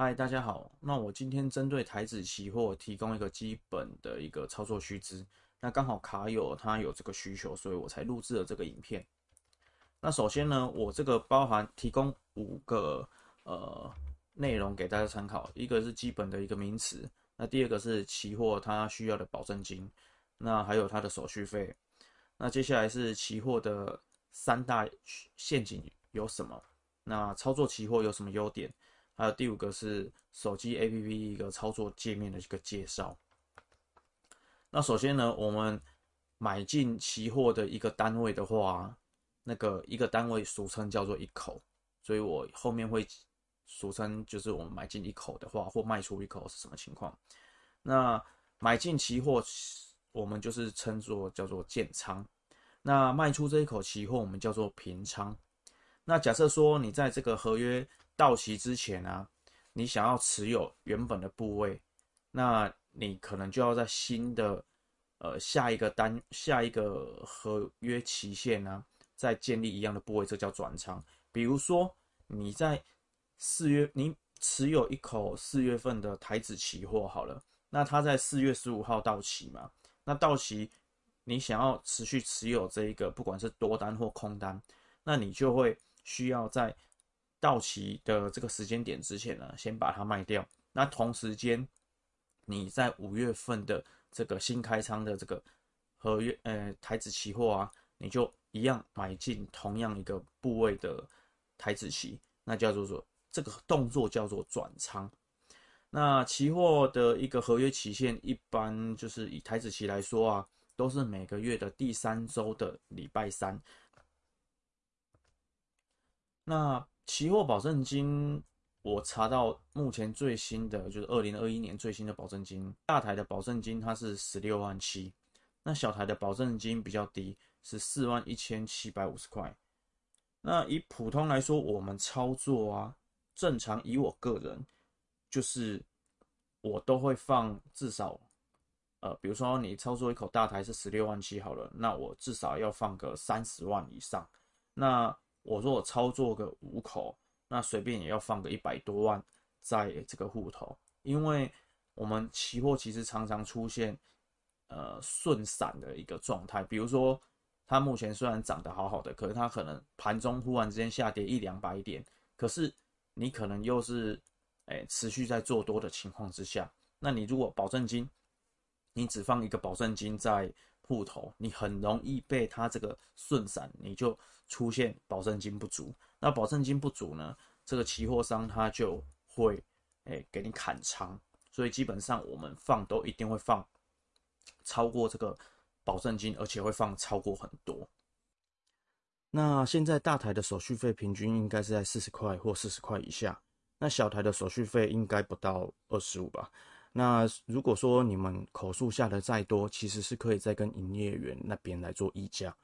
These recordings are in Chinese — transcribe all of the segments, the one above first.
嗨，大家好。那我今天针对台指期货提供一个基本的一个操作须知。那刚好卡友他有这个需求，所以我才录制了这个影片。那首先呢，我这个包含提供五个呃内容给大家参考，一个是基本的一个名词，那第二个是期货它需要的保证金，那还有它的手续费。那接下来是期货的三大陷阱有什么？那操作期货有什么优点？还有第五个是手机 APP 一个操作界面的一个介绍。那首先呢，我们买进期货的一个单位的话，那个一个单位俗称叫做一口，所以我后面会俗称就是我们买进一口的话，或卖出一口是什么情况？那买进期货。我们就是称作叫做建仓，那卖出这一口期货我们叫做平仓。那假设说你在这个合约到期之前啊，你想要持有原本的部位，那你可能就要在新的呃下一个单下一个合约期限呢，再建立一样的部位，这叫转仓。比如说你在四月你持有一口四月份的台指期货好了，那它在四月十五号到期嘛。那到期，你想要持续持有这一个，不管是多单或空单，那你就会需要在到期的这个时间点之前呢，先把它卖掉。那同时间，你在五月份的这个新开仓的这个合约，呃，台指期货啊，你就一样买进同样一个部位的台指期，那叫做说这个动作叫做转仓。那期货的一个合约期限，一般就是以台指期来说啊，都是每个月的第三周的礼拜三。那期货保证金，我查到目前最新的就是二零二一年最新的保证金，大台的保证金它是十六万七，那小台的保证金比较低，是四万一千七百五十块。那以普通来说，我们操作啊，正常以我个人。就是我都会放至少，呃，比如说你操作一口大台是十六万七好了，那我至少要放个三十万以上。那我说我操作个五口，那随便也要放个一百多万在这个户头，因为我们期货其实常常出现呃顺散的一个状态，比如说它目前虽然涨得好好的，可是它可能盘中忽然之间下跌一两百点，可是你可能又是。哎，持续在做多的情况之下，那你如果保证金，你只放一个保证金在户头，你很容易被它这个顺散，你就出现保证金不足。那保证金不足呢，这个期货商他就会哎给你砍仓，所以基本上我们放都一定会放超过这个保证金，而且会放超过很多。那现在大台的手续费平均应该是在四十块或四十块以下。那小台的手续费应该不到二十五吧？那如果说你们口数下的再多，其实是可以再跟营业员那边来做议价。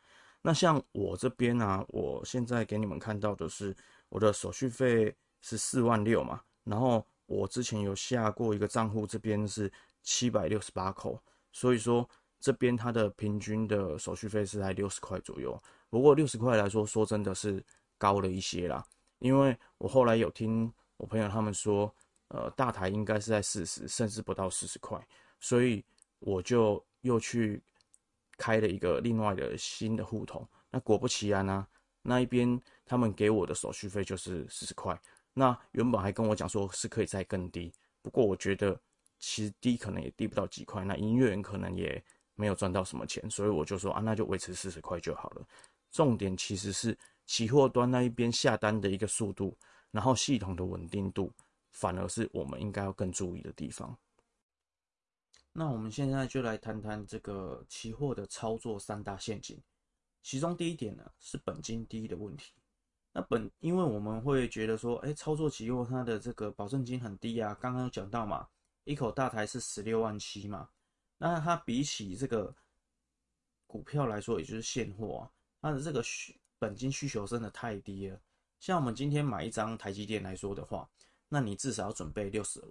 那像我这边啊，我现在给你们看到的是我的手续费是四万六嘛，然后我之前有下过一个账户，这边是七百六十八口，所以说这边它的平均的手续费是在六十块左右。不过六十块来说，说真的是高了一些啦，因为我后来有听。我朋友他们说，呃，大台应该是在四十，甚至不到四十块，所以我就又去开了一个另外的新的户头。那果不其然呢、那一边他们给我的手续费就是四十块。那原本还跟我讲说是可以再更低，不过我觉得其实低可能也低不到几块，那营业员可能也没有赚到什么钱，所以我就说啊，那就维持四十块就好了。重点其实是期货端那一边下单的一个速度。然后系统的稳定度，反而是我们应该要更注意的地方。那我们现在就来谈谈这个期货的操作三大陷阱。其中第一点呢，是本金低的问题。那本，因为我们会觉得说，哎，操作期货它的这个保证金很低啊。刚刚有讲到嘛，一口大台是十六万七嘛。那它比起这个股票来说，也就是现货啊，它的这个需本金需求真的太低了。像我们今天买一张台积电来说的话，那你至少要准备六十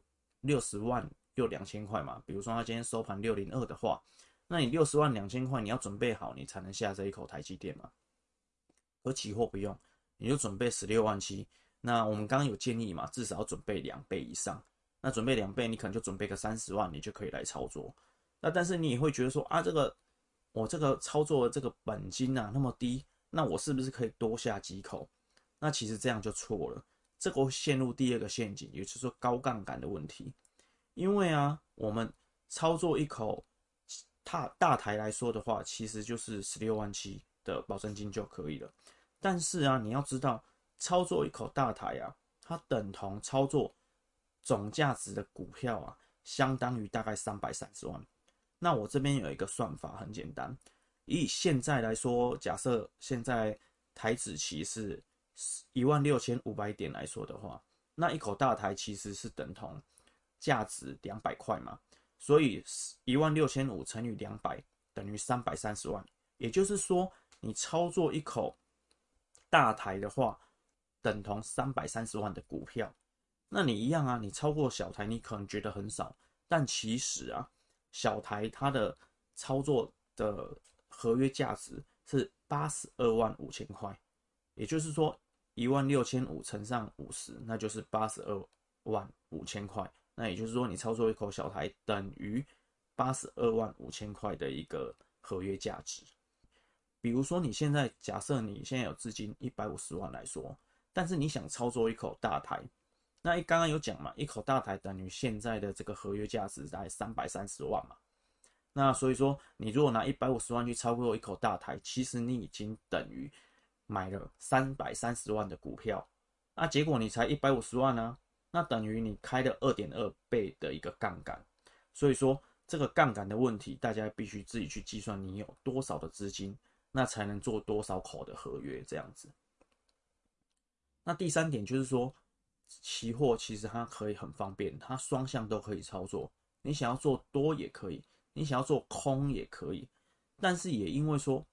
六十万又两千块嘛。比如说他今天收盘六零二的话，那你六十万两千块你要准备好，你才能下这一口台积电嘛。而期货不用，你就准备十六万七，那我们刚刚有建议嘛，至少要准备两倍以上。那准备两倍，你可能就准备个三十万，你就可以来操作。那但是你也会觉得说啊，这个我这个操作的这个本金啊那么低，那我是不是可以多下几口？那其实这样就错了，这个会陷入第二个陷阱，也就是说高杠杆的问题。因为啊，我们操作一口大大台来说的话，其实就是十六万七的保证金就可以了。但是啊，你要知道，操作一口大台啊，它等同操作总价值的股票啊，相当于大概三百三十万。那我这边有一个算法，很简单，以现在来说，假设现在台指期是一万六千五百点来说的话，那一口大台其实是等同价值两百块嘛，所以一万六千五乘以两百等于三百三十万，也就是说，你操作一口大台的话，等同三百三十万的股票。那你一样啊，你超过小台，你可能觉得很少，但其实啊，小台它的操作的合约价值是八十二万五千块，也就是说。一万六千五乘上五十，那就是八十二万五千块。那也就是说，你操作一口小台等于八十二万五千块的一个合约价值。比如说，你现在假设你现在有资金一百五十万来说，但是你想操作一口大台，那刚刚有讲嘛，一口大台等于现在的这个合约价值在三百三十万嘛。那所以说，你如果拿一百五十万去操作一口大台，其实你已经等于。买了三百三十万的股票，那结果你才一百五十万呢、那等于你开了二点二倍的一个杠杆。所以说这个杠杆的问题，大家必须自己去计算你有多少的资金，那才能做多少口的合约这样子。那第三点就是说，期货其实它可以很方便，它双向都可以操作。你想要做多也可以，你想要做空也可以，但是也因为说。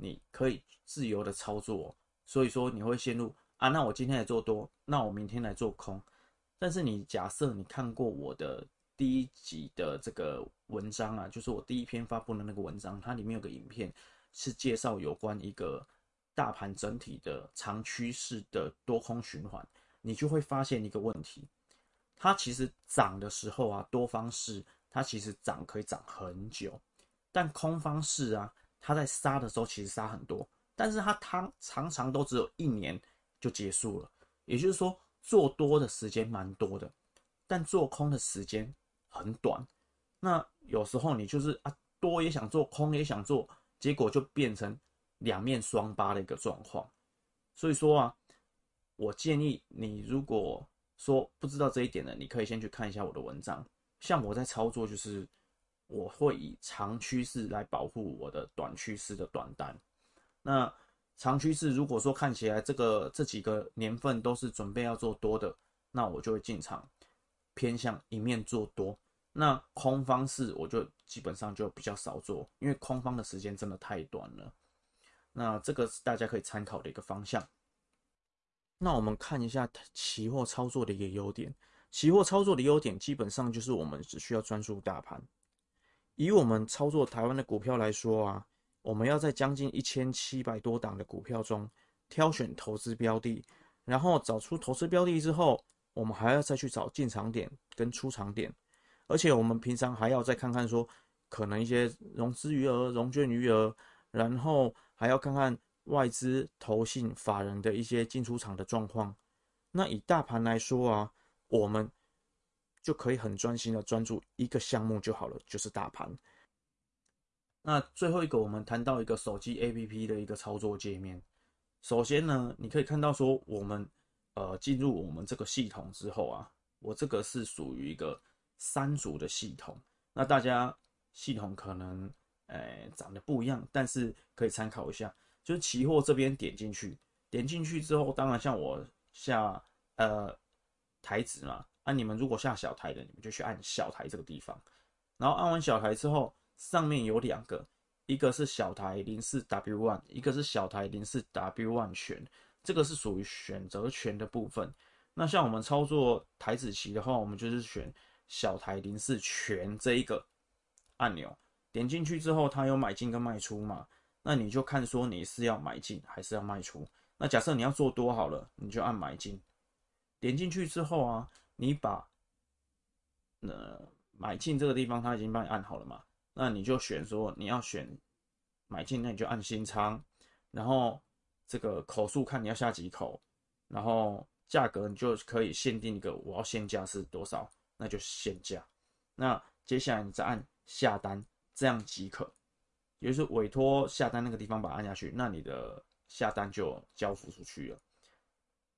你可以自由的操作，所以说你会陷入啊，那我今天来做多，那我明天来做空。但是你假设你看过我的第一集的这个文章啊，就是我第一篇发布的那个文章，它里面有个影片是介绍有关一个大盘整体的长趋势的多空循环，你就会发现一个问题，它其实涨的时候啊，多方式它其实涨可以涨很久，但空方式啊。他在杀的时候其实杀很多，但是他他常常都只有一年就结束了，也就是说做多的时间蛮多的，但做空的时间很短。那有时候你就是啊多也想做，空也想做，结果就变成两面双巴的一个状况。所以说啊，我建议你如果说不知道这一点的，你可以先去看一下我的文章。像我在操作就是。我会以长趋势来保护我的短趋势的短单。那长趋势如果说看起来这个这几个年份都是准备要做多的，那我就会进场偏向一面做多。那空方式我就基本上就比较少做，因为空方的时间真的太短了。那这个是大家可以参考的一个方向。那我们看一下期货操作的一个优点。期货操作的优点基本上就是我们只需要专注大盘。以我们操作台湾的股票来说啊，我们要在将近一千七百多档的股票中挑选投资标的，然后找出投资标的之后，我们还要再去找进场点跟出场点，而且我们平常还要再看看说，可能一些融资余额、融券余额，然后还要看看外资、投信、法人的一些进出场的状况。那以大盘来说啊，我们。就可以很专心的专注一个项目就好了，就是大盘。那最后一个，我们谈到一个手机 APP 的一个操作界面。首先呢，你可以看到说，我们呃进入我们这个系统之后啊，我这个是属于一个三组的系统。那大家系统可能呃长得不一样，但是可以参考一下。就是期货这边点进去，点进去之后，当然像我下呃台子嘛。那、你们如果下小台的，你们就去按小台这个地方，然后按完小台之后，上面有两个，一个是小台零四 W one，一个是小台零四 W one 权，这个是属于选择权的部分。那像我们操作台子棋的话，我们就是选小台零四权这一个按钮，点进去之后，它有买进跟卖出嘛，那你就看说你是要买进还是要卖出。那假设你要做多好了，你就按买进。点进去之后啊，你把呃买进这个地方，它已经帮你按好了嘛，那你就选说你要选买进，那你就按新仓，然后这个口数看你要下几口，然后价格你就可以限定一个我要限价是多少，那就限价。那接下来你再按下单，这样即可，也就是委托下单那个地方把它按下去，那你的下单就交付出去了，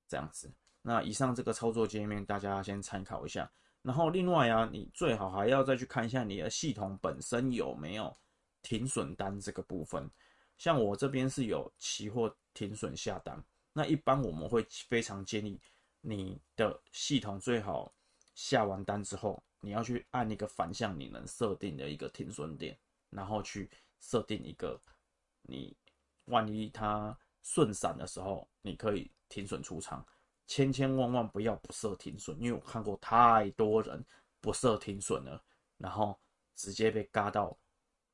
这样子。那以上这个操作界面，大家先参考一下。然后另外啊，你最好还要再去看一下你的系统本身有没有停损单这个部分。像我这边是有期货停损下单，那一般我们会非常建议你的系统最好下完单之后，你要去按一个反向你能设定的一个停损点，然后去设定一个你万一它顺闪的时候，你可以停损出场。千千万万不要不设停损，因为我看过太多人不设停损了，然后直接被嘎到，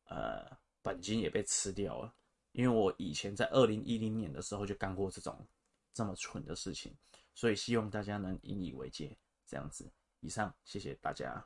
呃，本金也被吃掉了。因为我以前在二零一零年的时候就干过这种这么蠢的事情，所以希望大家能引以为戒。这样子，以上谢谢大家。